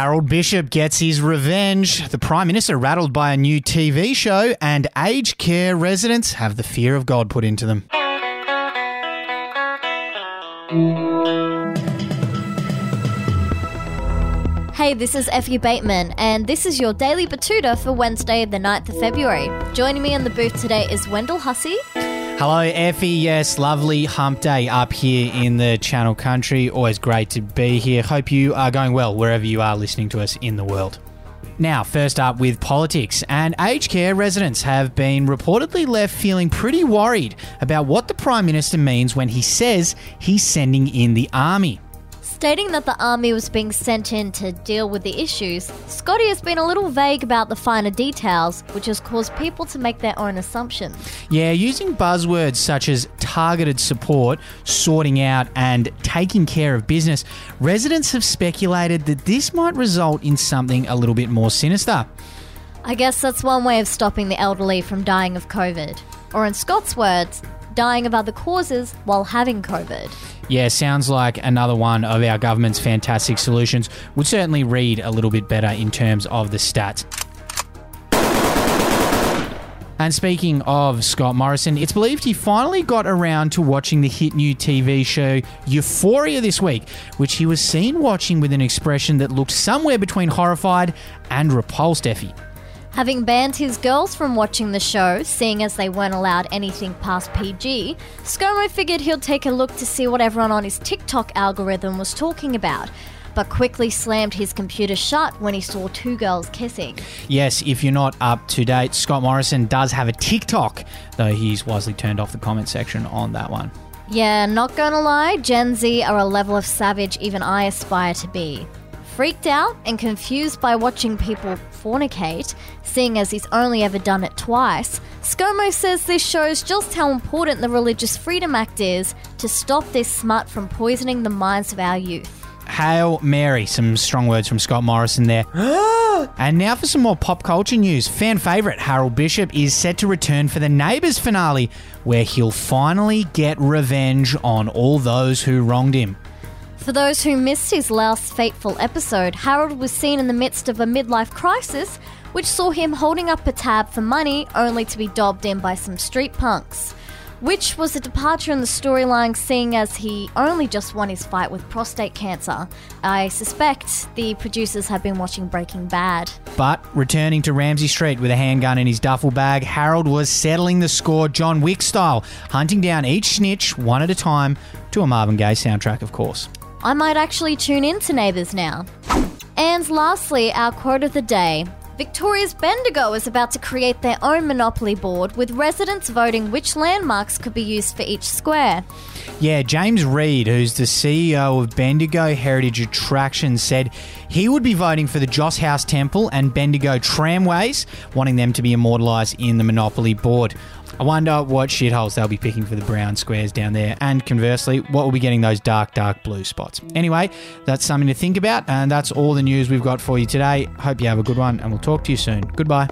Harold Bishop gets his revenge. The Prime Minister rattled by a new TV show, and aged care residents have the fear of God put into them. Hey, this is Effie Bateman, and this is your Daily Betoota for Wednesday, the 9th of February. Joining me in the booth today is Wendell Hussey. Hello, Effie. Yes, lovely hump day up here in the Channel Country. Always great to be here. Hope you are going well wherever you are listening to us in the world. Now, first up with politics, and aged care residents have been reportedly left feeling pretty worried about what the Prime Minister means when he says he's sending in the army. Stating that the army was being sent in to deal with the issues, Scotty has been a little vague about the finer details, which has caused people to make their own assumptions. Yeah, using buzzwords such as targeted support, sorting out, and taking care of business, residents have speculated that this might result in something a little bit more sinister. I guess that's one way of stopping the elderly from dying of COVID. Or, in Scott's words, dying of other causes while having COVID. Yeah, sounds like another one of our government's fantastic solutions. Would certainly read a little bit better in terms of the stats. And speaking of Scott Morrison, it's believed he finally got around to watching the hit new TV show Euphoria this week, which he was seen watching with an expression that looked somewhere between horrified and repulsed Effie. Having banned his girls from watching the show, seeing as they weren't allowed anything past PG, ScoMo figured he'd take a look to see what everyone on his TikTok algorithm was talking about, but quickly slammed his computer shut when he saw two girls kissing. Yes, if you're not up to date, Scott Morrison does have a TikTok, though he's wisely turned off the comment section on that one. Yeah, not gonna lie, Gen Z are a level of savage even I aspire to be. Freaked out and confused by watching people fornicate, seeing as he's only ever done it twice, ScoMo says this shows just how important the Religious Freedom Act is to stop this smut from poisoning the minds of our youth. Hail Mary. Some strong words from Scott Morrison there. and now for some more pop culture news. Fan favourite Harold Bishop is set to return for the Neighbours finale, where he'll finally get revenge on all those who wronged him. For those who missed his last fateful episode, Harold was seen in the midst of a midlife crisis, which saw him holding up a tab for money only to be dobbed in by some street punks which was a departure in the storyline, seeing as he only just won his fight with prostate cancer. I suspect the producers have been watching Breaking Bad. But returning to Ramsay Street with a handgun in his duffel bag, Harold was settling the score John Wick style, hunting down each snitch one at a time to a Marvin Gaye soundtrack, of course. I might actually tune in to Neighbours now. And lastly, our quote of the day. Victoria's Bendigo is about to create their own monopoly board with residents voting which landmarks could be used for each square. Yeah, James Reed, who's the CEO of Bendigo Heritage Attractions, said he would be voting for the Joss House Temple and Bendigo Tramways, wanting them to be immortalised in the Monopoly board. I wonder what shitholes they'll be picking for the brown squares down there, and conversely, what will be getting those dark, dark blue spots. Anyway, that's something to think about, and that's all the news we've got for you today. Hope you have a good one, and we'll talk to you soon. Goodbye.